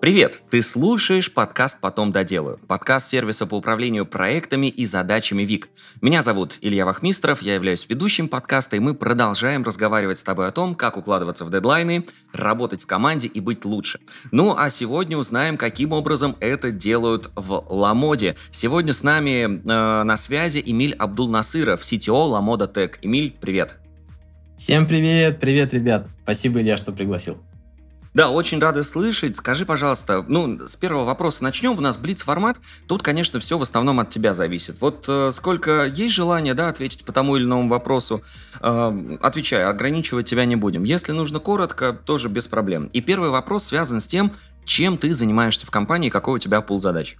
Привет! Ты слушаешь подкаст «Потом доделаю». Подкаст сервиса по управлению проектами и задачами ВИК. Меня зовут Илья Вахмистров, я являюсь ведущим подкаста, и мы продолжаем разговаривать с тобой о том, как укладываться в дедлайны, работать в команде и быть лучше. Ну а сегодня узнаем, каким образом это делают в Ламоде. Сегодня с нами э, на связи Эмиль Абдул-Насыров, CTO Ламода Тек. Эмиль, привет! Всем привет, привет, ребят. Спасибо, Илья, что пригласил. Да, очень рады слышать. Скажи, пожалуйста, ну, с первого вопроса начнем. У нас блиц-формат. Тут, конечно, все в основном от тебя зависит. Вот э, сколько есть желания, да, ответить по тому или иному вопросу, э, отвечай, ограничивать тебя не будем. Если нужно коротко, тоже без проблем. И первый вопрос связан с тем, чем ты занимаешься в компании, какой у тебя пул задач.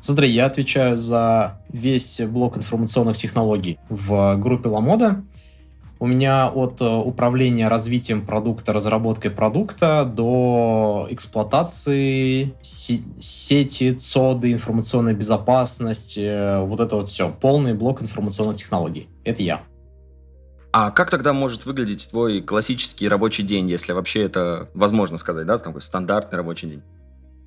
Смотри, я отвечаю за весь блок информационных технологий в группе Ламода. У меня от э, управления развитием продукта, разработкой продукта до эксплуатации сети, ЦОДы, информационной безопасности, э, вот это вот все. Полный блок информационных технологий. Это я. А как тогда может выглядеть твой классический рабочий день, если вообще это возможно сказать, да, такой стандартный рабочий день?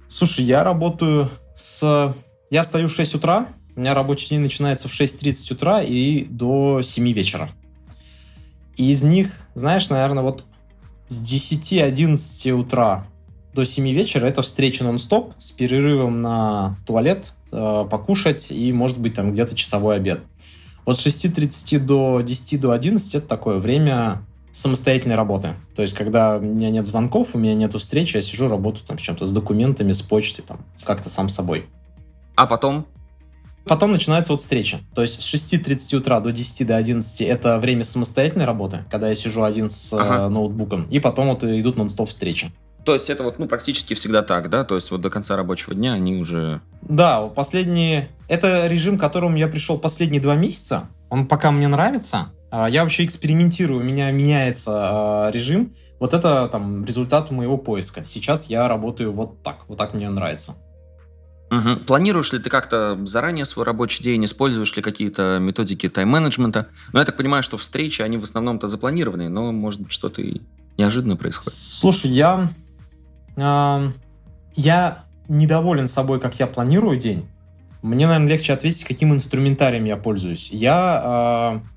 Слушай, я работаю с... Я встаю в 6 утра, у меня рабочий день начинается в 6.30 утра и до 7 вечера. И из них, знаешь, наверное, вот с 10-11 утра до 7 вечера это встреча нон-стоп с перерывом на туалет, э, покушать и, может быть, там где-то часовой обед. Вот с 6.30 до 10 до 11 это такое время самостоятельной работы. То есть, когда у меня нет звонков, у меня нет встречи, я сижу, работаю там с чем-то, с документами, с почтой, там, как-то сам собой. А потом Потом начинается вот встреча. То есть с 6.30 утра до 10 до 11 это время самостоятельной работы, когда я сижу один с э, ага. ноутбуком. И потом вот идут нон-стоп встречи. То есть это вот ну, практически всегда так, да? То есть вот до конца рабочего дня они уже... Да, последние... Это режим, к которому я пришел последние два месяца. Он пока мне нравится. А, я вообще экспериментирую, у меня меняется а, режим. Вот это там результат моего поиска. Сейчас я работаю вот так. Вот так мне нравится. Угу. Планируешь ли ты как-то заранее свой рабочий день, используешь ли какие-то методики тайм-менеджмента? Ну, я так понимаю, что встречи, они в основном-то запланированные, но, может быть, что-то и неожиданно происходит. Слушай, я... Э, я недоволен собой, как я планирую день. Мне, наверное, легче ответить, каким инструментарием я пользуюсь. Я э,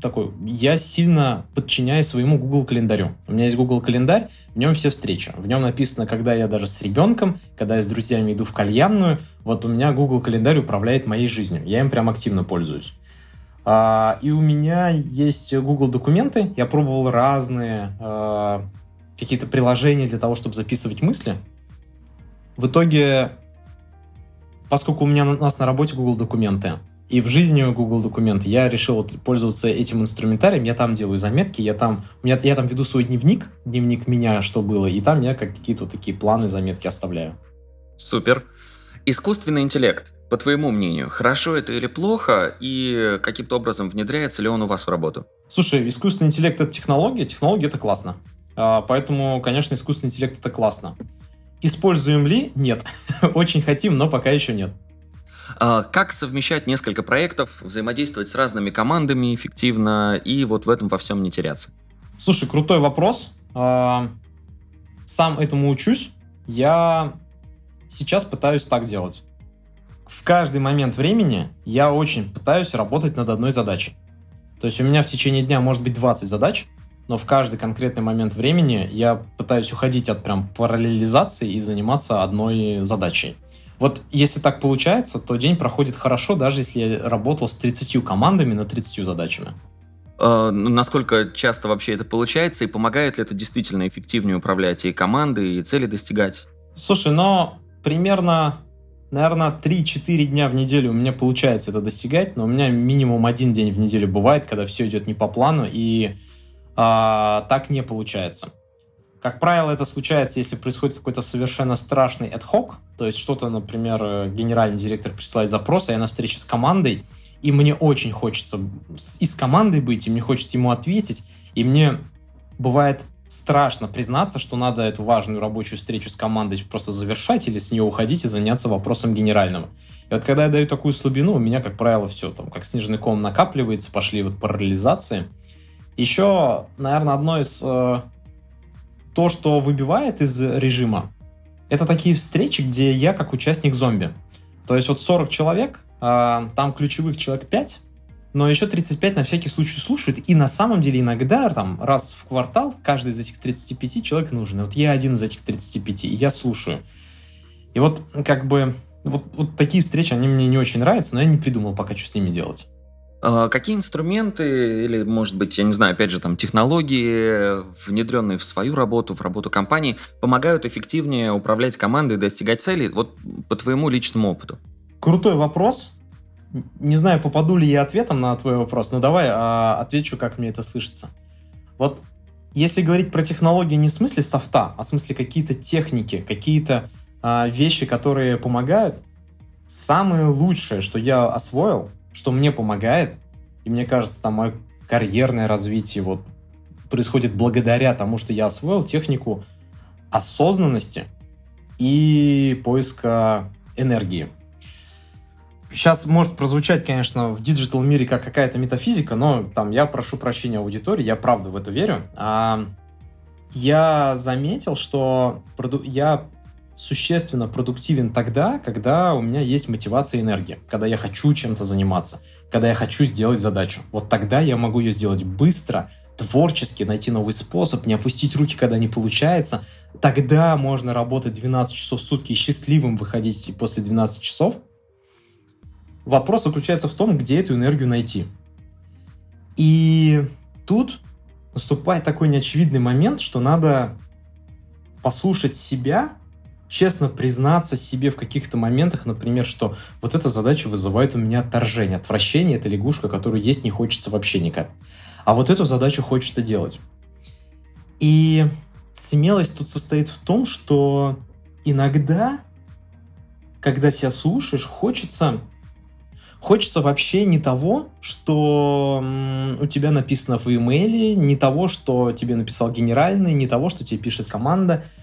такой, я сильно подчиняюсь своему Google календарю. У меня есть Google календарь, в нем все встречи. В нем написано, когда я даже с ребенком, когда я с друзьями иду в кальянную. Вот у меня Google календарь управляет моей жизнью. Я им прям активно пользуюсь. А, и у меня есть Google документы. Я пробовал разные а, какие-то приложения для того, чтобы записывать мысли. В итоге, поскольку у меня у нас на работе Google документы, и в жизни Google документы я решил вот пользоваться этим инструментарием. Я там делаю заметки, я там, у меня, я там веду свой дневник, дневник меня, что было, и там я как какие-то вот такие планы, заметки оставляю. Супер. Искусственный интеллект, по твоему мнению, хорошо это или плохо, и каким-то образом внедряется ли он у вас в работу? Слушай, искусственный интеллект — это технология, технология — это классно. А, поэтому, конечно, искусственный интеллект — это классно. Используем ли? Нет. Очень хотим, но пока еще нет. А, как совмещать несколько проектов, взаимодействовать с разными командами эффективно и вот в этом во всем не теряться? Слушай, крутой вопрос. А, сам этому учусь. Я сейчас пытаюсь так делать. В каждый момент времени я очень пытаюсь работать над одной задачей. То есть у меня в течение дня может быть 20 задач, но в каждый конкретный момент времени я пытаюсь уходить от прям параллелизации и заниматься одной задачей. Вот если так получается, то день проходит хорошо, даже если я работал с 30 командами на 30 задачами. Э, насколько часто вообще это получается, и помогает ли это действительно эффективнее управлять и командой, и цели достигать? Слушай, но примерно, наверное, 3-4 дня в неделю у меня получается это достигать, но у меня минимум один день в неделю бывает, когда все идет не по плану, и а, так не получается. Как правило, это случается, если происходит какой-то совершенно страшный ad-hoc, то есть что-то, например, э, генеральный директор присылает запрос, а я на встрече с командой, и мне очень хочется и с командой быть, и мне хочется ему ответить, и мне бывает страшно признаться, что надо эту важную рабочую встречу с командой просто завершать или с нее уходить и заняться вопросом генерального. И вот когда я даю такую слабину, у меня, как правило, все там, как снежный ком накапливается, пошли вот параллелизации. Еще, наверное, одно из э, то, что выбивает из режима, это такие встречи, где я как участник зомби. То есть вот 40 человек, а, там ключевых человек 5, но еще 35 на всякий случай слушают, и на самом деле иногда там раз в квартал каждый из этих 35 человек нужен. И вот я один из этих 35, и я слушаю. И вот как бы вот, вот такие встречи, они мне не очень нравятся, но я не придумал пока, что с ними делать. А какие инструменты или, может быть, я не знаю, опять же, там технологии, внедренные в свою работу, в работу компании, помогают эффективнее управлять командой и достигать целей, вот по твоему личному опыту? Крутой вопрос. Не знаю, попаду ли я ответом на твой вопрос, но давай а, отвечу, как мне это слышится. Вот если говорить про технологии не в смысле софта, а в смысле какие-то техники, какие-то а, вещи, которые помогают, самое лучшее, что я освоил, что мне помогает, и мне кажется, там мое карьерное развитие вот происходит благодаря тому, что я освоил технику осознанности и поиска энергии. Сейчас может прозвучать, конечно, в диджитал мире как какая-то метафизика, но там я прошу прощения аудитории, я правда в это верю. А, я заметил, что я существенно продуктивен тогда, когда у меня есть мотивация и энергия, когда я хочу чем-то заниматься, когда я хочу сделать задачу. Вот тогда я могу ее сделать быстро, творчески, найти новый способ, не опустить руки, когда не получается. Тогда можно работать 12 часов в сутки и счастливым выходить после 12 часов. Вопрос заключается в том, где эту энергию найти. И тут наступает такой неочевидный момент, что надо послушать себя честно признаться себе в каких-то моментах, например, что вот эта задача вызывает у меня отторжение, отвращение, это лягушка, которую есть не хочется вообще никак. А вот эту задачу хочется делать. И смелость тут состоит в том, что иногда, когда себя слушаешь, хочется Хочется вообще не того, что у тебя написано в имейле, не того, что тебе написал генеральный, не того, что тебе пишет команда –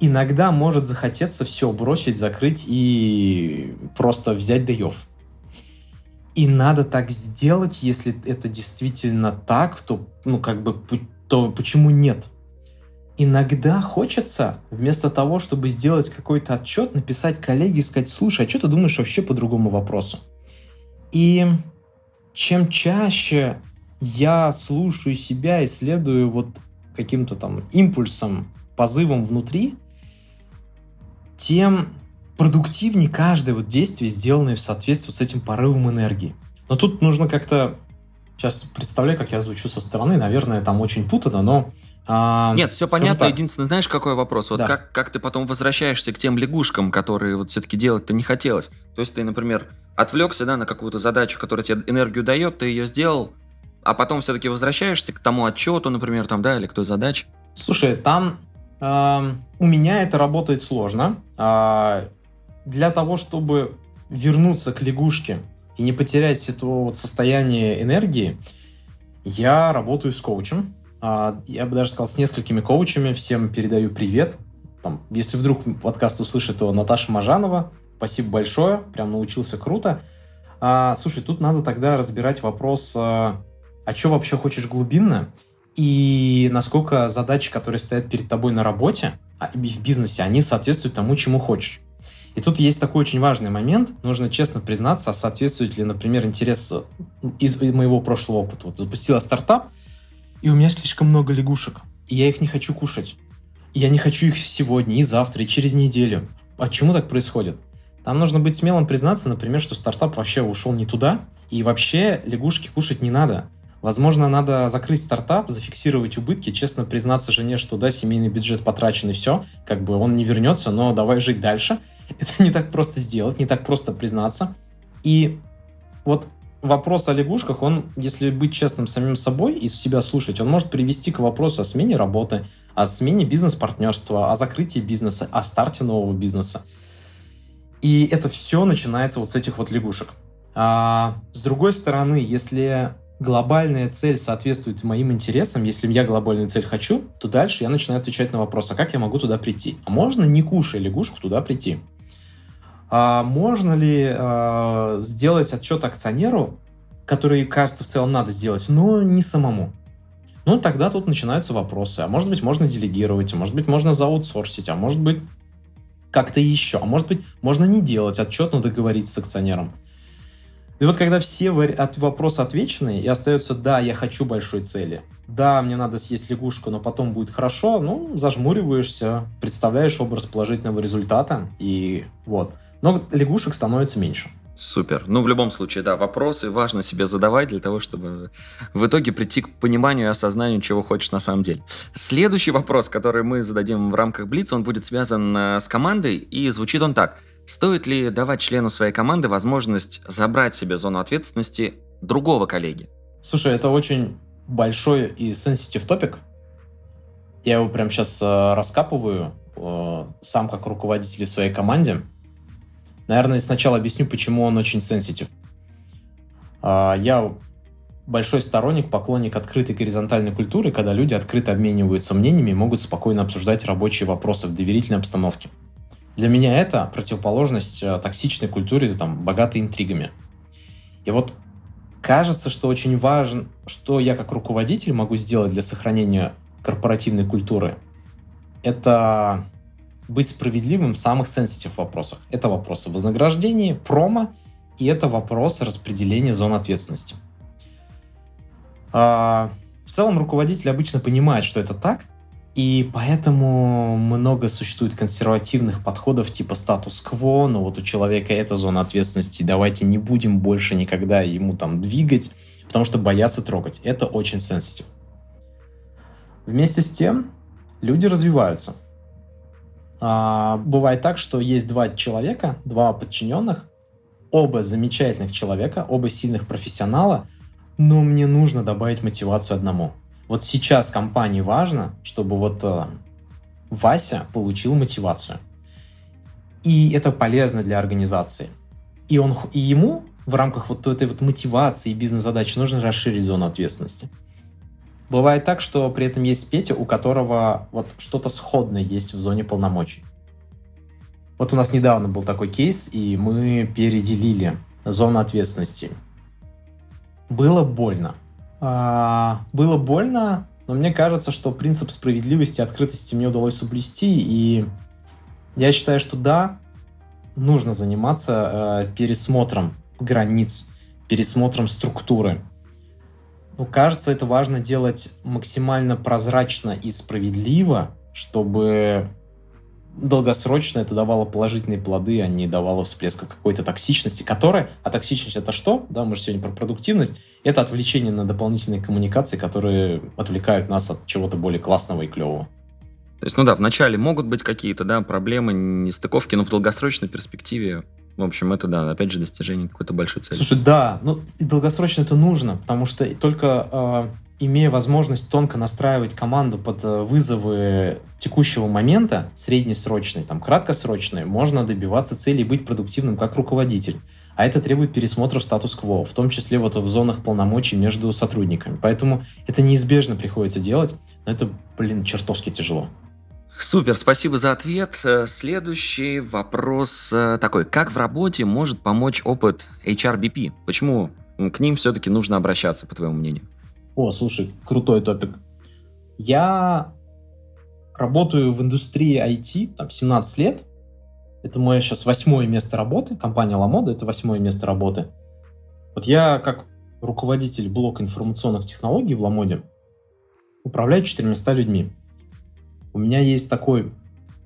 иногда может захотеться все бросить, закрыть и просто взять даев. И надо так сделать, если это действительно так, то, ну, как бы, то почему нет? Иногда хочется, вместо того, чтобы сделать какой-то отчет, написать коллеге и сказать, слушай, а что ты думаешь вообще по другому вопросу? И чем чаще я слушаю себя и следую вот каким-то там импульсом, позывом внутри, тем продуктивнее каждое вот действие, сделанное в соответствии с этим порывом энергии. Но тут нужно как-то... Сейчас представляю, как я звучу со стороны. Наверное, там очень путано, но... А, Нет, все понятно. Так. Единственное, знаешь, какой вопрос? Вот да. как, как ты потом возвращаешься к тем лягушкам, которые вот все-таки делать-то не хотелось? То есть ты, например, отвлекся да, на какую-то задачу, которая тебе энергию дает, ты ее сделал, а потом все-таки возвращаешься к тому отчету, например, там, да, или к той задаче? Слушай, там у меня это работает сложно. А, для того, чтобы вернуться к лягушке и не потерять это вот состояние энергии, я работаю с коучем. А, я бы даже сказал, с несколькими коучами. Всем передаю привет. Там, если вдруг подкаст услышит, то Наташа Мажанова. Спасибо большое. Прям научился круто. А, слушай, тут надо тогда разбирать вопрос, а, а что вообще хочешь глубинно? и насколько задачи, которые стоят перед тобой на работе в бизнесе, они соответствуют тому, чему хочешь. И тут есть такой очень важный момент. Нужно честно признаться, а соответствует ли, например, интерес из моего прошлого опыта. Вот запустила стартап, и у меня слишком много лягушек, и я их не хочу кушать. И я не хочу их сегодня, и завтра, и через неделю. Почему так происходит? Там нужно быть смелым признаться, например, что стартап вообще ушел не туда, и вообще лягушки кушать не надо. Возможно, надо закрыть стартап, зафиксировать убытки, честно признаться жене, что да, семейный бюджет потрачен и все, как бы он не вернется, но давай жить дальше. Это не так просто сделать, не так просто признаться. И вот вопрос о лягушках, он, если быть честным самим собой и себя слушать, он может привести к вопросу о смене работы, о смене бизнес-партнерства, о закрытии бизнеса, о старте нового бизнеса. И это все начинается вот с этих вот лягушек. А, с другой стороны, если глобальная цель соответствует моим интересам, если я глобальную цель хочу, то дальше я начинаю отвечать на вопрос, а как я могу туда прийти? А можно, не кушая лягушку, туда прийти? А можно ли а, сделать отчет акционеру, который, кажется, в целом надо сделать, но не самому? Ну, тогда тут начинаются вопросы. А может быть, можно делегировать, а может быть, можно заутсорсить, а может быть, как-то еще. А может быть, можно не делать отчет, но договориться с акционером. И вот когда все вопросы отвечены, и остается «да, я хочу большой цели», «да, мне надо съесть лягушку, но потом будет хорошо», ну, зажмуриваешься, представляешь образ положительного результата, и вот. Но лягушек становится меньше. Супер. Ну, в любом случае, да, вопросы важно себе задавать для того, чтобы в итоге прийти к пониманию и осознанию, чего хочешь на самом деле. Следующий вопрос, который мы зададим в рамках Блица, он будет связан э, с командой, и звучит он так. Стоит ли давать члену своей команды возможность забрать себе зону ответственности другого коллеги? Слушай, это очень большой и сенситив топик. Я его прямо сейчас э, раскапываю, э, сам как руководитель своей команде. Наверное, сначала объясню, почему он очень сенситив. Э, я большой сторонник, поклонник открытой горизонтальной культуры, когда люди открыто обмениваются мнениями и могут спокойно обсуждать рабочие вопросы в доверительной обстановке. Для меня это противоположность э, токсичной культуре, там, богатой интригами. И вот кажется, что очень важно, что я как руководитель могу сделать для сохранения корпоративной культуры, это быть справедливым в самых сенситив вопросах. Это вопросы вознаграждения, промо, и это вопросы распределения зон ответственности. А, в целом руководитель обычно понимает, что это так, и поэтому много существует консервативных подходов типа статус-кво, но вот у человека эта зона ответственности, давайте не будем больше никогда ему там двигать, потому что боятся трогать. Это очень сенситив. Вместе с тем люди развиваются. А, бывает так, что есть два человека, два подчиненных, оба замечательных человека, оба сильных профессионала, но мне нужно добавить мотивацию одному – вот сейчас компании важно, чтобы вот э, Вася получил мотивацию. И это полезно для организации. И, он, и ему в рамках вот этой вот мотивации и бизнес-задачи нужно расширить зону ответственности. Бывает так, что при этом есть Петя, у которого вот что-то сходное есть в зоне полномочий. Вот у нас недавно был такой кейс, и мы переделили зону ответственности. Было больно. А, было больно, но мне кажется, что принцип справедливости и открытости мне удалось соблюсти, и я считаю, что да, нужно заниматься э, пересмотром границ, пересмотром структуры. Но кажется, это важно делать максимально прозрачно и справедливо, чтобы долгосрочно это давало положительные плоды, а не давало всплеска какой-то токсичности, которая... А токсичность это что? Да, мы же сегодня про продуктивность. Это отвлечение на дополнительные коммуникации, которые отвлекают нас от чего-то более классного и клевого. То есть, ну да, вначале могут быть какие-то да, проблемы, нестыковки, но в долгосрочной перспективе в общем, это, да, опять же, достижение какой-то большой цели. Слушай, да, но долгосрочно это нужно, потому что только э, имея возможность тонко настраивать команду под э, вызовы текущего момента, среднесрочные, там, краткосрочные, можно добиваться цели и быть продуктивным как руководитель. А это требует пересмотра статус-кво, в том числе вот в зонах полномочий между сотрудниками. Поэтому это неизбежно приходится делать, но это, блин, чертовски тяжело. Супер, спасибо за ответ. Э, следующий вопрос э, такой. Как в работе может помочь опыт HRBP? Почему к ним все-таки нужно обращаться, по твоему мнению? О, слушай, крутой топик. Я работаю в индустрии IT, там, 17 лет. Это мое сейчас восьмое место работы. Компания Ламода — это восьмое место работы. Вот я, как руководитель блока информационных технологий в Ламоде, управляю четырьмяста людьми. У меня есть такой...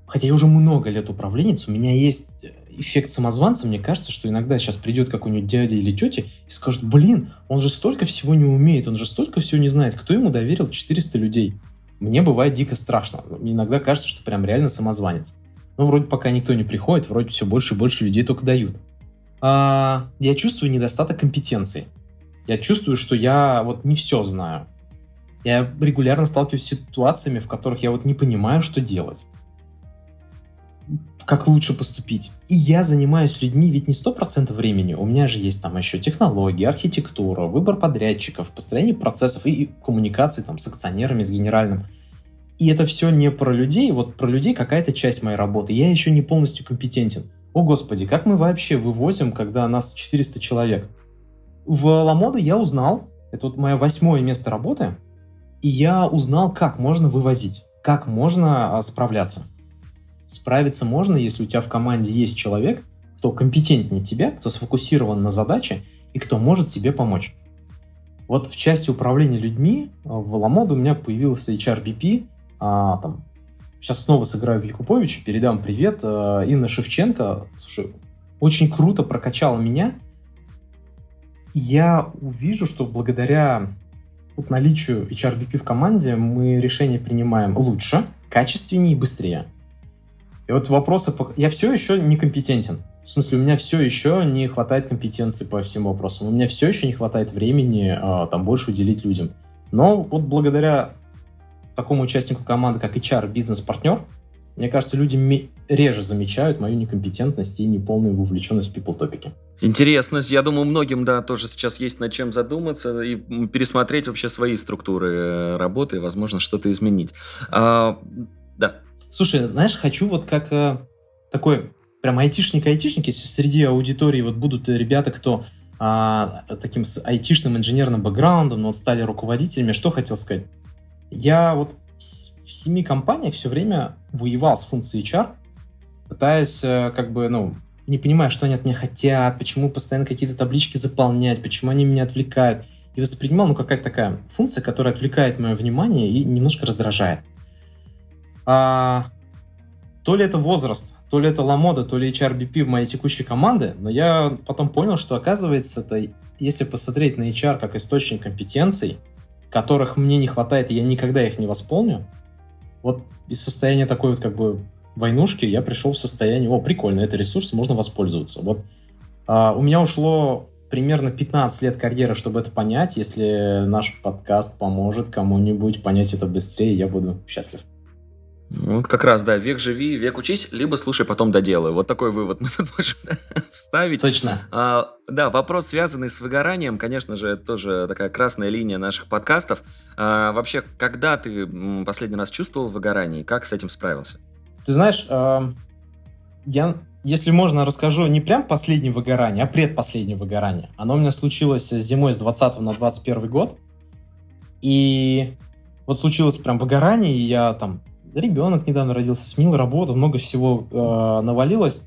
Хотя я уже много лет управленец, у меня есть эффект самозванца, мне кажется, что иногда сейчас придет какой-нибудь дядя или тетя и скажет, блин, он же столько всего не умеет, он же столько всего не знает, кто ему доверил 400 людей. Мне бывает дико страшно. Мне иногда кажется, что прям реально самозванец. Но вроде пока никто не приходит, вроде все больше и больше людей только дают. А, я чувствую недостаток компетенции. Я чувствую, что я вот не все знаю. Я регулярно сталкиваюсь с ситуациями, в которых я вот не понимаю, что делать как лучше поступить. И я занимаюсь людьми ведь не 100% времени. У меня же есть там еще технологии, архитектура, выбор подрядчиков, построение процессов и коммуникации там с акционерами, с генеральным. И это все не про людей, вот про людей какая-то часть моей работы. Я еще не полностью компетентен. О господи, как мы вообще вывозим, когда нас 400 человек? В Ламоду я узнал, это вот мое восьмое место работы, и я узнал, как можно вывозить, как можно а, справляться справиться можно, если у тебя в команде есть человек, кто компетентнее тебя, кто сфокусирован на задаче и кто может тебе помочь. Вот в части управления людьми э, в Ламоду у меня появился HRBP, а, там, сейчас снова сыграю в Якуповича, передам привет, а, Инна Шевченко, слушай, очень круто прокачала меня. Я увижу, что благодаря вот наличию HRBP в команде мы решения принимаем лучше, качественнее и быстрее. И вот вопросы... Я все еще некомпетентен. В смысле, у меня все еще не хватает компетенции по всем вопросам. У меня все еще не хватает времени а, там больше уделить людям. Но вот благодаря такому участнику команды, как HR, бизнес-партнер, мне кажется, люди реже замечают мою некомпетентность и неполную вовлеченность в people-топике. Интересно. Я думаю, многим, да, тоже сейчас есть над чем задуматься и пересмотреть вообще свои структуры э, работы возможно, что-то изменить. Слушай, знаешь, хочу вот как э, такой прям айтишник-айтишник, если среди аудитории вот будут ребята, кто а, таким с айтишным инженерным бэкграундом, но вот стали руководителями, что хотел сказать? Я вот в семи компаниях все время воевал с функцией HR, пытаясь э, как бы, ну, не понимая, что они от меня хотят, почему постоянно какие-то таблички заполнять, почему они меня отвлекают. И воспринимал, ну, какая-то такая функция, которая отвлекает мое внимание и немножко раздражает. А, то ли это возраст, то ли это Ламода, то ли HRBP в моей текущей команде, но я потом понял, что оказывается, это, если посмотреть на HR как источник компетенций, которых мне не хватает, и я никогда их не восполню, вот из состояния такой вот как бы войнушки я пришел в состояние, о, прикольно, это ресурс, можно воспользоваться. Вот а, у меня ушло примерно 15 лет карьеры, чтобы это понять. Если наш подкаст поможет кому-нибудь понять это быстрее, я буду счастлив. Ну, как раз, да, век живи, век учись, либо слушай, потом доделай. Вот такой вывод мы тут можем вставить. Точно. А, да, вопрос, связанный с выгоранием, конечно же, это тоже такая красная линия наших подкастов. А, вообще, когда ты последний раз чувствовал выгорание и как с этим справился? Ты знаешь, э, я, если можно, расскажу не прям последнее выгорание, а предпоследнее выгорание. Оно у меня случилось зимой с 20 на 21 год. И вот случилось прям выгорание, и я там ребенок недавно родился, сменил работу, много всего э, навалилось.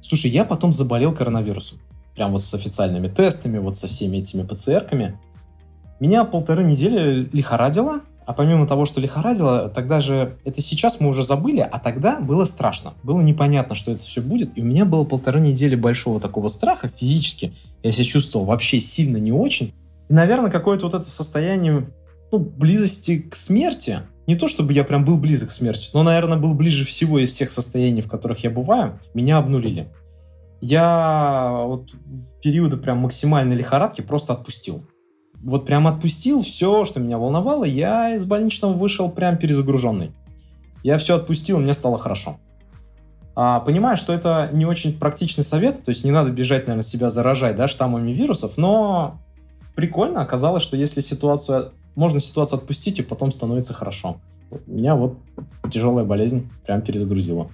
Слушай, я потом заболел коронавирусом. Прям вот с официальными тестами, вот со всеми этими ПЦРками. Меня полторы недели лихорадило, а помимо того, что лихорадило, тогда же, это сейчас мы уже забыли, а тогда было страшно. Было непонятно, что это все будет. И у меня было полторы недели большого такого страха физически. Я себя чувствовал вообще сильно не очень. И, наверное, какое-то вот это состояние ну, близости к смерти, не то чтобы я прям был близок к смерти, но, наверное, был ближе всего из всех состояний, в которых я бываю, меня обнулили. Я вот в периоды прям максимальной лихорадки просто отпустил. Вот прям отпустил все, что меня волновало, я из больничного вышел прям перезагруженный. Я все отпустил, мне стало хорошо. А, понимаю, что это не очень практичный совет, то есть не надо бежать, наверное, себя заражать да, штаммами вирусов, но прикольно оказалось, что если ситуацию можно ситуацию отпустить, и потом становится хорошо. Меня вот тяжелая болезнь прям перезагрузила.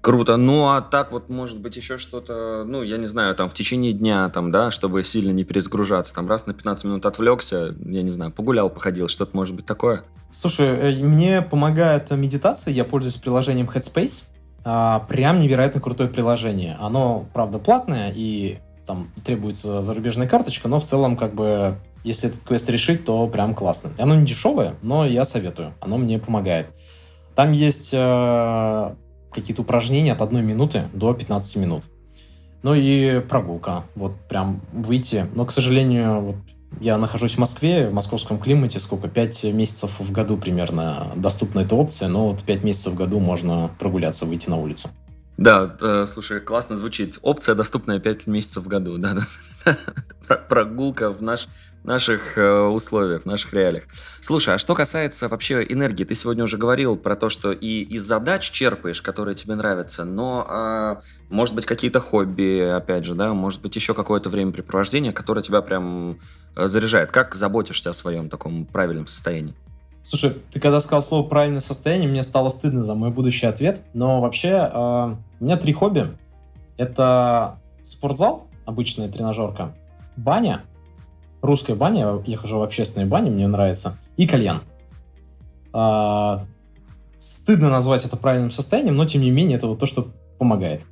Круто. Ну, а так вот, может быть, еще что-то, ну, я не знаю, там, в течение дня, там, да, чтобы сильно не перезагружаться, там, раз на 15 минут отвлекся, я не знаю, погулял, походил, что-то может быть такое? Слушай, э, мне помогает медитация, я пользуюсь приложением Headspace, а, прям невероятно крутое приложение. Оно, правда, платное, и там требуется зарубежная карточка, но в целом, как бы, если этот квест решить, то прям классно. Оно не дешевое, но я советую. Оно мне помогает. Там есть э, какие-то упражнения от одной минуты до 15 минут. Ну и прогулка. Вот прям выйти. Но, к сожалению, вот я нахожусь в Москве, в московском климате, сколько, 5 месяцев в году примерно доступна эта опция, но вот 5 месяцев в году можно прогуляться, выйти на улицу. Да, э, слушай, классно звучит. Опция, доступная 5 месяцев в году. Да, да. Прогулка в наш наших э, условиях, в наших реалиях. Слушай, а что касается вообще энергии, ты сегодня уже говорил про то, что и из задач черпаешь, которые тебе нравятся, но, э, может быть, какие-то хобби, опять же, да, может быть, еще какое-то времяпрепровождение, которое тебя прям э, заряжает. Как заботишься о своем таком правильном состоянии? Слушай, ты когда сказал слово «правильное состояние», мне стало стыдно за мой будущий ответ, но вообще э, у меня три хобби. Это спортзал, обычная тренажерка, баня русская баня, я хожу в общественные бани, мне нравится, и кальян. А, стыдно назвать это правильным состоянием, но тем не менее это вот то, что помогает.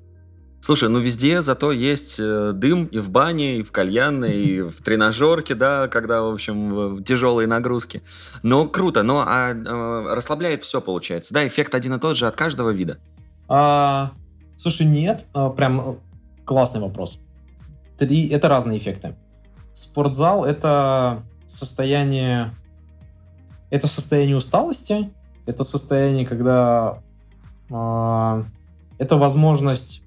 Слушай, ну везде зато есть э, дым и в бане, и в кальянной, и в тренажерке, да, когда, в общем, тяжелые нагрузки. Но круто, но а, а, расслабляет все, получается. Да, эффект один и тот же от каждого вида. А, слушай, нет, а, прям э, классный вопрос. Три, это разные эффекты. Спортзал это состояние, это состояние усталости, это состояние, когда а, это возможность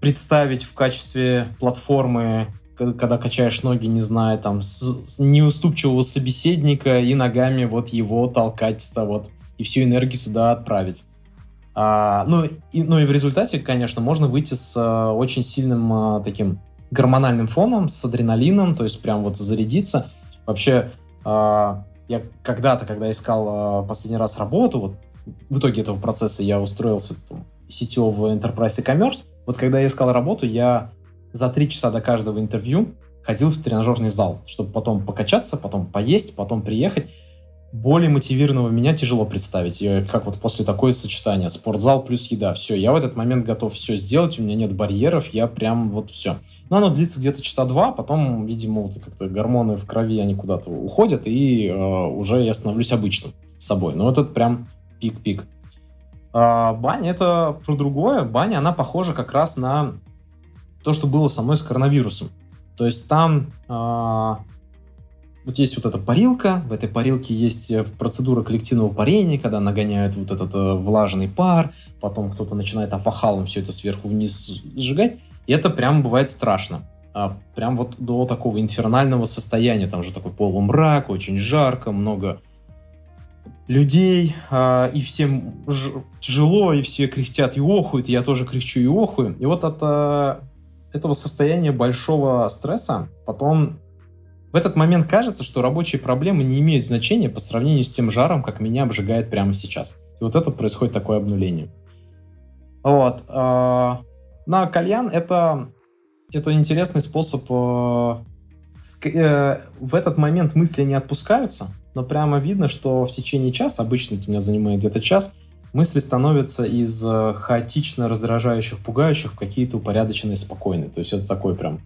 представить в качестве платформы, когда качаешь ноги, не знаю, там, с, с неуступчивого собеседника и ногами вот его толкать-то вот, и всю энергию туда отправить. А, ну, и, ну и в результате, конечно, можно выйти с а, очень сильным а, таким гормональным фоном, с адреналином, то есть прям вот зарядиться. Вообще, а, я когда-то, когда искал а, последний раз работу, вот в итоге этого процесса я устроился там, в Enterprise e-commerce, вот когда я искал работу, я за три часа до каждого интервью ходил в тренажерный зал, чтобы потом покачаться, потом поесть, потом приехать. Более мотивированного меня тяжело представить, я, как вот после такое сочетание, спортзал плюс еда, все, я в этот момент готов все сделать, у меня нет барьеров, я прям вот все. Но оно длится где-то часа два, потом, видимо, вот как-то гормоны в крови, они куда-то уходят, и э, уже я становлюсь обычным собой. Но это прям пик-пик. А, баня это про другое. Баня, она похожа как раз на то, что было со мной с коронавирусом. То есть там а, вот есть вот эта парилка, в этой парилке есть э, процедура коллективного парения, когда нагоняют вот этот э, влажный пар, потом кто-то начинает опахалом все это сверху вниз сжигать, и это прям бывает страшно. А, прям вот до такого инфернального состояния, там же такой полумрак, очень жарко, много людей, э, и всем тяжело, и все кряхтят и охуют, и я тоже кряхчу и охую. И вот от э, этого состояния большого стресса потом в этот момент кажется, что рабочие проблемы не имеют значения по сравнению с тем жаром, как меня обжигает прямо сейчас. И вот это происходит такое обнуление. Вот. Э, на кальян это, это интересный способ э, в этот момент мысли не отпускаются, но прямо видно, что в течение часа, обычно это у меня занимает где-то час, мысли становятся из э, хаотично раздражающих, пугающих в какие-то упорядоченные, спокойные. То есть это такой прям...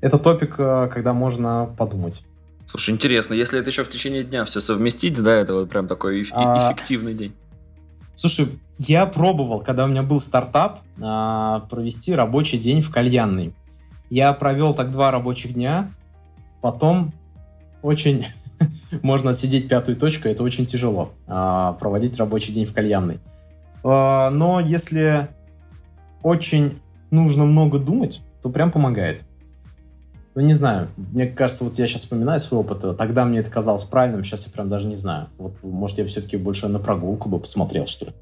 Это топик, э, когда можно подумать. Слушай, интересно, если это еще в течение дня все совместить, да, это вот прям такой эф- а... эффективный день. Слушай, я пробовал, когда у меня был стартап, провести рабочий день в кальянной. Я провел так два рабочих дня, потом очень можно отсидеть пятую точку, это очень тяжело, а, проводить рабочий день в кальянной. А, но если очень нужно много думать, то прям помогает. Ну, не знаю, мне кажется, вот я сейчас вспоминаю свой опыт, тогда мне это казалось правильным, сейчас я прям даже не знаю. Вот, может, я все-таки больше на прогулку бы посмотрел, что ли.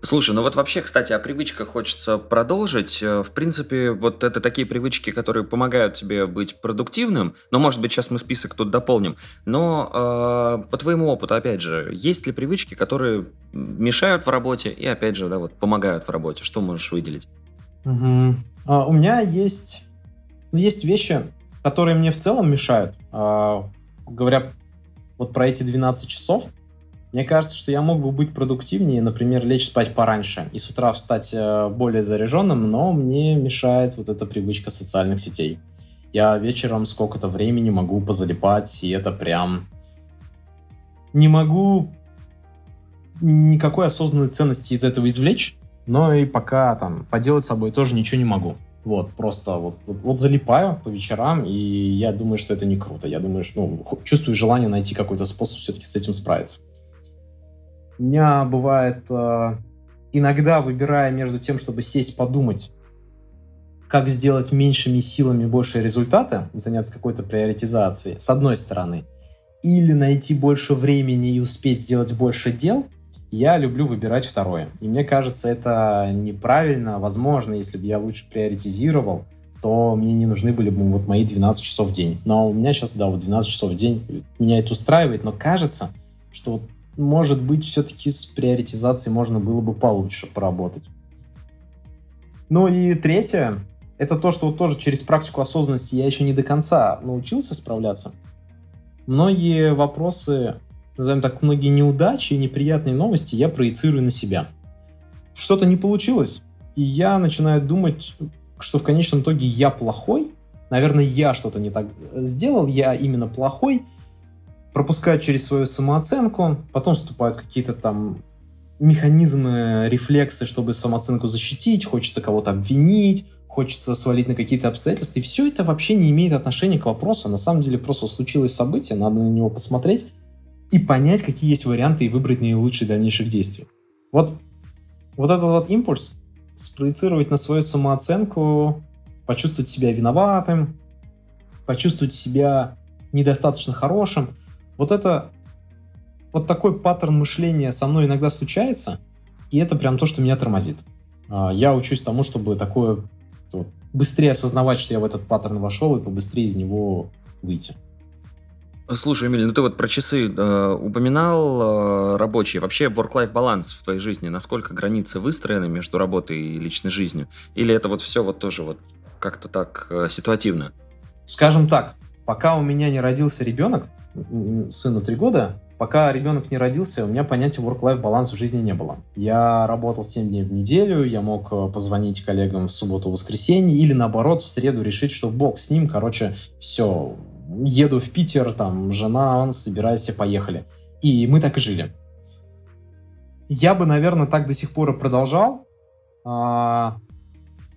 Слушай, ну вот вообще, кстати, о привычках хочется продолжить. Э, в принципе, вот это такие привычки, которые помогают тебе быть продуктивным. Но, может быть, сейчас мы список тут дополним. Но э, по твоему опыту, опять же, есть ли привычки, которые мешают в работе и, опять же, да, вот помогают в работе? Что можешь выделить? Угу. А, у меня есть, есть вещи, которые мне в целом мешают. А, говоря вот про эти 12 часов, мне кажется, что я мог бы быть продуктивнее, например, лечь спать пораньше и с утра встать э, более заряженным, но мне мешает вот эта привычка социальных сетей. Я вечером сколько-то времени могу позалипать, и это прям... Не могу никакой осознанной ценности из этого извлечь, но и пока там поделать с собой тоже ничего не могу. Вот, просто вот, вот, вот залипаю по вечерам, и я думаю, что это не круто. Я думаю, что ну, чувствую желание найти какой-то способ все-таки с этим справиться. У меня бывает э, иногда, выбирая между тем, чтобы сесть подумать, как сделать меньшими силами больше результата, заняться какой-то приоритизацией, с одной стороны, или найти больше времени и успеть сделать больше дел, я люблю выбирать второе. И мне кажется, это неправильно. Возможно, если бы я лучше приоритизировал, то мне не нужны были бы вот мои 12 часов в день. Но у меня сейчас, да, вот 12 часов в день, меня это устраивает, но кажется, что вот может быть, все-таки с приоритизацией можно было бы получше поработать. Ну и третье, это то, что вот тоже через практику осознанности я еще не до конца научился справляться. Многие вопросы назовем так, многие неудачи и неприятные новости я проецирую на себя. Что-то не получилось, и я начинаю думать, что в конечном итоге я плохой, наверное, я что-то не так сделал, я именно плохой, пропускаю через свою самооценку, потом вступают какие-то там механизмы, рефлексы, чтобы самооценку защитить, хочется кого-то обвинить, хочется свалить на какие-то обстоятельства. И все это вообще не имеет отношения к вопросу. На самом деле просто случилось событие, надо на него посмотреть и понять, какие есть варианты и выбрать наилучшие дальнейших действий. Вот, вот этот вот импульс спроецировать на свою самооценку, почувствовать себя виноватым, почувствовать себя недостаточно хорошим. Вот это вот такой паттерн мышления со мной иногда случается, и это прям то, что меня тормозит. А, я учусь тому, чтобы такое вот, быстрее осознавать, что я в этот паттерн вошел, и побыстрее из него выйти. Слушай, Эмиль, ну ты вот про часы э, упоминал э, рабочие. Вообще work-life баланс в твоей жизни, насколько границы выстроены между работой и личной жизнью? Или это вот все вот тоже вот как-то так э, ситуативно? Скажем так, пока у меня не родился ребенок, сыну три года, пока ребенок не родился, у меня понятия work-life баланс в жизни не было. Я работал 7 дней в неделю, я мог э, позвонить коллегам в субботу-воскресенье или наоборот в среду решить, что бог с ним, короче, все, еду в Питер, там, жена, он, собирайся, поехали. И мы так и жили. Я бы, наверное, так до сих пор и продолжал, а,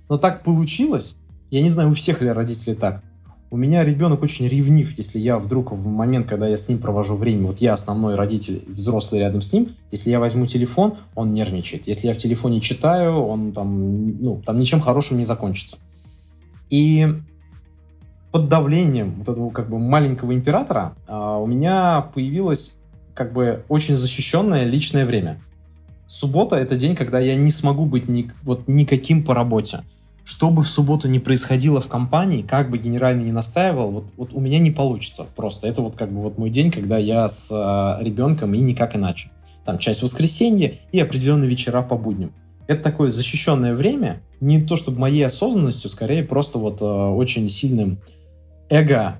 но так получилось, я не знаю, у всех ли родителей так, у меня ребенок очень ревнив, если я вдруг в момент, когда я с ним провожу время, вот я основной родитель, взрослый рядом с ним, если я возьму телефон, он нервничает. Если я в телефоне читаю, он там, ну, там ничем хорошим не закончится. И под давлением вот этого как бы маленького императора а, у меня появилось как бы очень защищенное личное время. Суббота — это день, когда я не смогу быть ни, вот, никаким по работе что бы в субботу не происходило в компании, как бы генеральный не настаивал, вот, вот у меня не получится просто. Это вот как бы вот мой день, когда я с э, ребенком и никак иначе. Там часть воскресенья и определенные вечера по будням. Это такое защищенное время, не то чтобы моей осознанностью, скорее просто вот э, очень сильным эго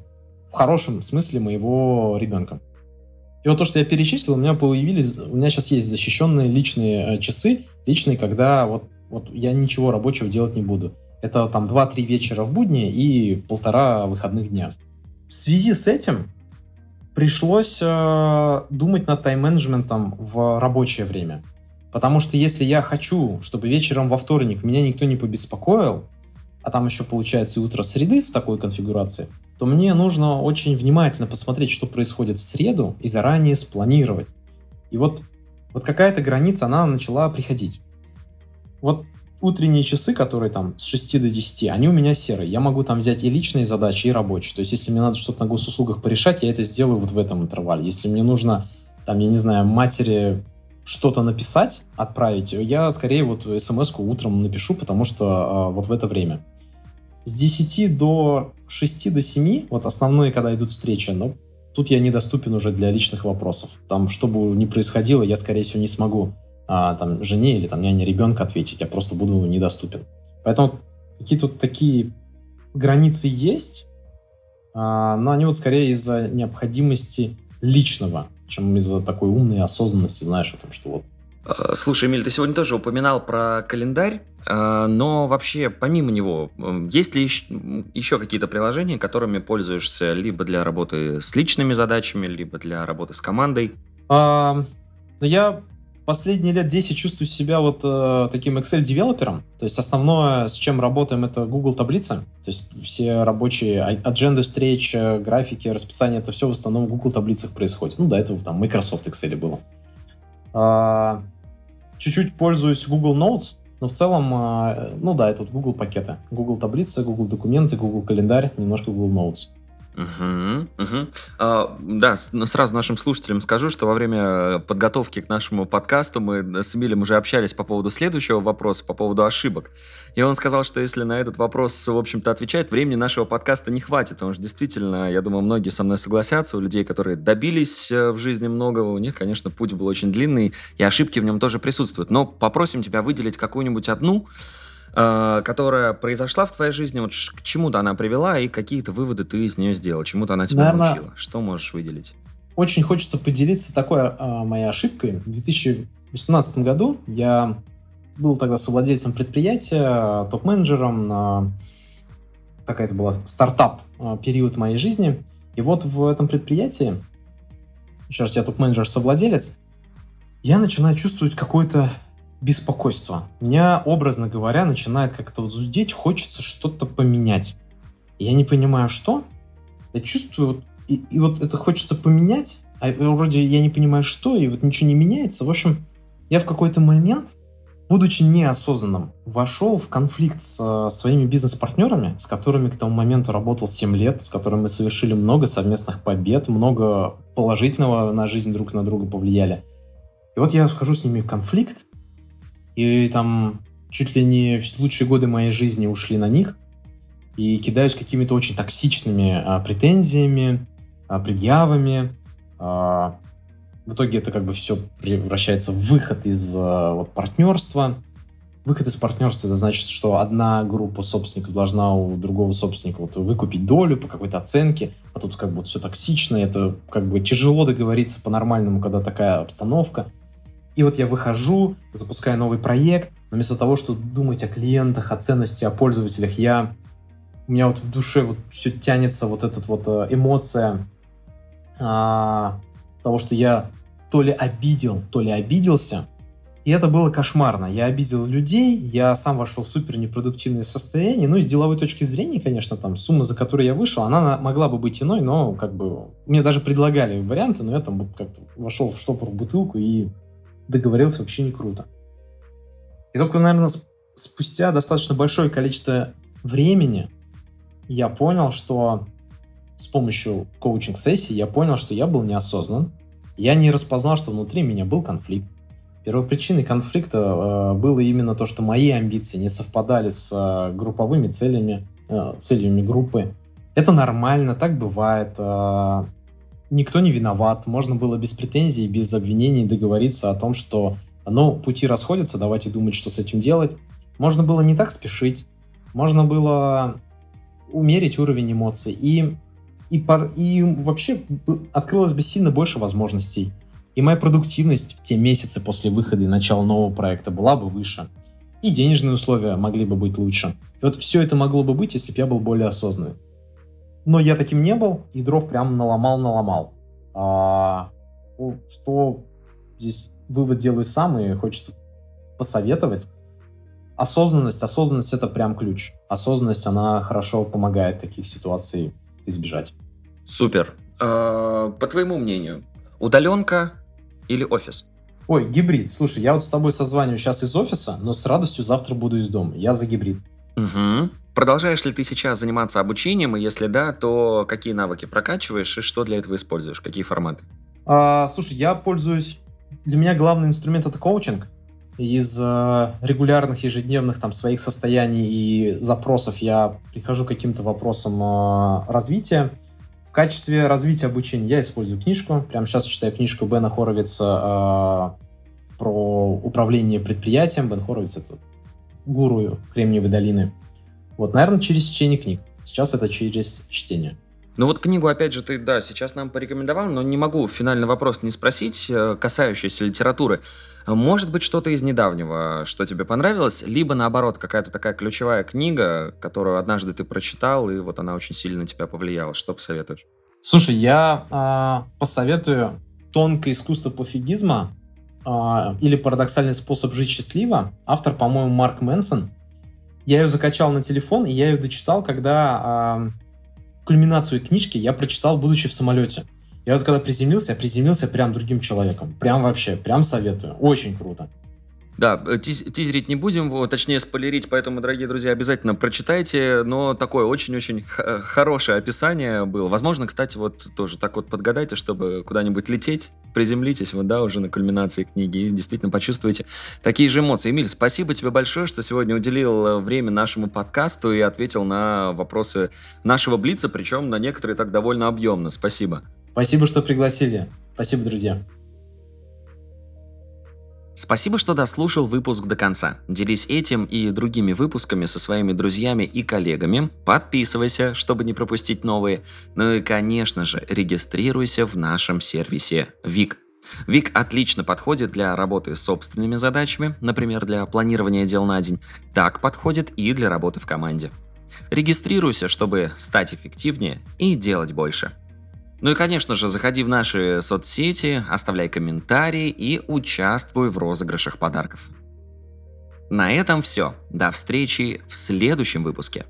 в хорошем смысле моего ребенка. И вот то, что я перечислил, у меня появились, у меня сейчас есть защищенные личные э, часы, личные, когда вот вот я ничего рабочего делать не буду. Это там 2-3 вечера в будни и полтора выходных дня. В связи с этим пришлось э, думать над тайм-менеджментом в рабочее время. Потому что если я хочу, чтобы вечером во вторник меня никто не побеспокоил, а там еще получается и утро среды в такой конфигурации, то мне нужно очень внимательно посмотреть, что происходит в среду и заранее спланировать. И вот, вот какая-то граница, она начала приходить вот утренние часы, которые там с 6 до 10, они у меня серые. Я могу там взять и личные задачи, и рабочие. То есть, если мне надо что-то на госуслугах порешать, я это сделаю вот в этом интервале. Если мне нужно, там, я не знаю, матери что-то написать, отправить, я скорее вот смс-ку утром напишу, потому что э, вот в это время. С 10 до 6 до 7, вот основные, когда идут встречи, но тут я недоступен уже для личных вопросов. Там, что бы ни происходило, я, скорее всего, не смогу а, там, жене или там, няне ребенка ответить, я просто буду недоступен. Поэтому какие-то вот такие границы есть, а, но они вот скорее из-за необходимости личного, чем из-за такой умной осознанности, знаешь, о том, что вот а, Слушай, Эмиль, ты сегодня тоже упоминал про календарь, а, но вообще помимо него, есть ли еще какие-то приложения, которыми пользуешься либо для работы с личными задачами, либо для работы с командой? А, я последние лет 10 чувствую себя вот э, таким Excel-девелопером. То есть основное, с чем работаем, это Google таблицы. То есть все рабочие а, адженды встреч, графики, расписание, это все в основном в Google таблицах происходит. Ну, до этого там Microsoft Excel было. А, чуть-чуть пользуюсь Google Notes, но в целом, а, ну да, это вот Google пакеты. Google таблицы, Google документы, Google календарь, немножко Google Notes. Угу, угу. А, да, ну, сразу нашим слушателям скажу, что во время подготовки к нашему подкасту мы с Эмилем уже общались по поводу следующего вопроса, по поводу ошибок. И он сказал, что если на этот вопрос, в общем-то, отвечать, времени нашего подкаста не хватит, потому что действительно, я думаю, многие со мной согласятся, у людей, которые добились э, в жизни многого, у них, конечно, путь был очень длинный, и ошибки в нем тоже присутствуют. Но попросим тебя выделить какую-нибудь одну, Э, которая произошла в твоей жизни, вот к чему-то она привела, и какие-то выводы ты из нее сделал, чему-то она тебя Наверное, научила. Что можешь выделить? очень хочется поделиться такой а, моей ошибкой. В 2018 году я был тогда совладельцем предприятия, топ-менеджером. А, такая это была стартап а, период моей жизни. И вот в этом предприятии, еще раз, я топ-менеджер, совладелец, я начинаю чувствовать какое-то беспокойство. Меня, образно говоря, начинает как-то вот зудеть, хочется что-то поменять. Я не понимаю, что. Я чувствую, и, и вот это хочется поменять, а вроде я не понимаю, что, и вот ничего не меняется. В общем, я в какой-то момент, будучи неосознанным, вошел в конфликт с э, своими бизнес-партнерами, с которыми к тому моменту работал 7 лет, с которыми мы совершили много совместных побед, много положительного на жизнь друг на друга повлияли. И вот я вхожу с ними в конфликт, и там чуть ли не лучшие годы моей жизни ушли на них, и кидаюсь какими-то очень токсичными а, претензиями, а, предъявами. А, в итоге это как бы все превращается в выход из а, вот, партнерства. Выход из партнерства это значит, что одна группа собственников должна у другого собственника вот выкупить долю по какой-то оценке, а тут как бы вот все токсично, это как бы тяжело договориться по-нормальному, когда такая обстановка. И вот я выхожу, запускаю новый проект, но вместо того, чтобы думать о клиентах, о ценности, о пользователях, я у меня вот в душе вот все тянется вот эта вот э, эмоция а, того, что я то ли обидел, то ли обиделся. И это было кошмарно. Я обидел людей, я сам вошел в супер непродуктивное состояние. Ну, и с деловой точки зрения, конечно, там сумма, за которую я вышел, она могла бы быть иной, но как бы мне даже предлагали варианты, но я там как-то вошел в штопор в бутылку и договорился вообще не круто. И только, наверное, спустя достаточно большое количество времени я понял, что с помощью коучинг-сессии я понял, что я был неосознан. Я не распознал, что внутри меня был конфликт. Первой причиной конфликта э, было именно то, что мои амбиции не совпадали с э, групповыми целями, э, целями группы. Это нормально, так бывает. Э, никто не виноват. Можно было без претензий, без обвинений договориться о том, что ну, пути расходятся, давайте думать, что с этим делать. Можно было не так спешить. Можно было умерить уровень эмоций. И, и, пар, и вообще открылось бы сильно больше возможностей. И моя продуктивность в те месяцы после выхода и начала нового проекта была бы выше. И денежные условия могли бы быть лучше. И вот все это могло бы быть, если бы я был более осознанный. Но я таким не был, и дров прям наломал-наломал. А, что здесь вывод делаю сам, и хочется посоветовать осознанность, осознанность это прям ключ. Осознанность, она хорошо помогает таких ситуаций избежать. Супер. А, по твоему мнению, удаленка или офис? Ой, гибрид. Слушай, я вот с тобой созваниваю сейчас из офиса, но с радостью завтра буду из дома. Я за гибрид. Угу. Продолжаешь ли ты сейчас заниматься обучением, и если да, то какие навыки прокачиваешь и что для этого используешь, какие форматы? А, слушай, я пользуюсь... Для меня главный инструмент это коучинг из э, регулярных ежедневных там своих состояний и запросов я прихожу к каким-то вопросам э, развития. В качестве развития обучения я использую книжку. Прямо сейчас читаю книжку Бена Хоровица э, про управление предприятием. Бен Хоровиц — это гуру Кремниевой долины. Вот, наверное, через чтение книг. Сейчас это через чтение. Ну вот книгу, опять же, ты, да, сейчас нам порекомендовал, но не могу финальный вопрос не спросить, э, касающийся литературы. Может быть, что-то из недавнего, что тебе понравилось, либо, наоборот, какая-то такая ключевая книга, которую однажды ты прочитал, и вот она очень сильно на тебя повлияла. Что посоветуешь? Слушай, я э, посоветую «Тонкое искусство пофигизма» или «Парадоксальный способ жить счастливо». Автор, по-моему, Марк Мэнсон. Я ее закачал на телефон, и я ее дочитал, когда э, кульминацию книжки я прочитал, будучи в самолете. Я вот когда приземлился, я приземлился прям другим человеком. Прям вообще, прям советую. Очень круто. Да, э, тиз тизерить не будем, точнее спойлерить, поэтому, дорогие друзья, обязательно прочитайте, но такое очень-очень хорошее описание было. Возможно, кстати, вот тоже так вот подгадайте, чтобы куда-нибудь лететь, приземлитесь вот, да, уже на кульминации книги и действительно почувствуете такие же эмоции. Эмиль, спасибо тебе большое, что сегодня уделил э, время нашему подкасту и ответил на вопросы нашего Блица, причем на некоторые так довольно объемно. Спасибо. Спасибо, что пригласили. Спасибо, друзья. Спасибо, что дослушал выпуск до конца. Делись этим и другими выпусками со своими друзьями и коллегами. Подписывайся, чтобы не пропустить новые. Ну и, конечно же, регистрируйся в нашем сервисе ВИК. ВИК отлично подходит для работы с собственными задачами, например, для планирования дел на день. Так подходит и для работы в команде. Регистрируйся, чтобы стать эффективнее и делать больше. Ну и, конечно же, заходи в наши соцсети, оставляй комментарии и участвуй в розыгрышах подарков. На этом все. До встречи в следующем выпуске.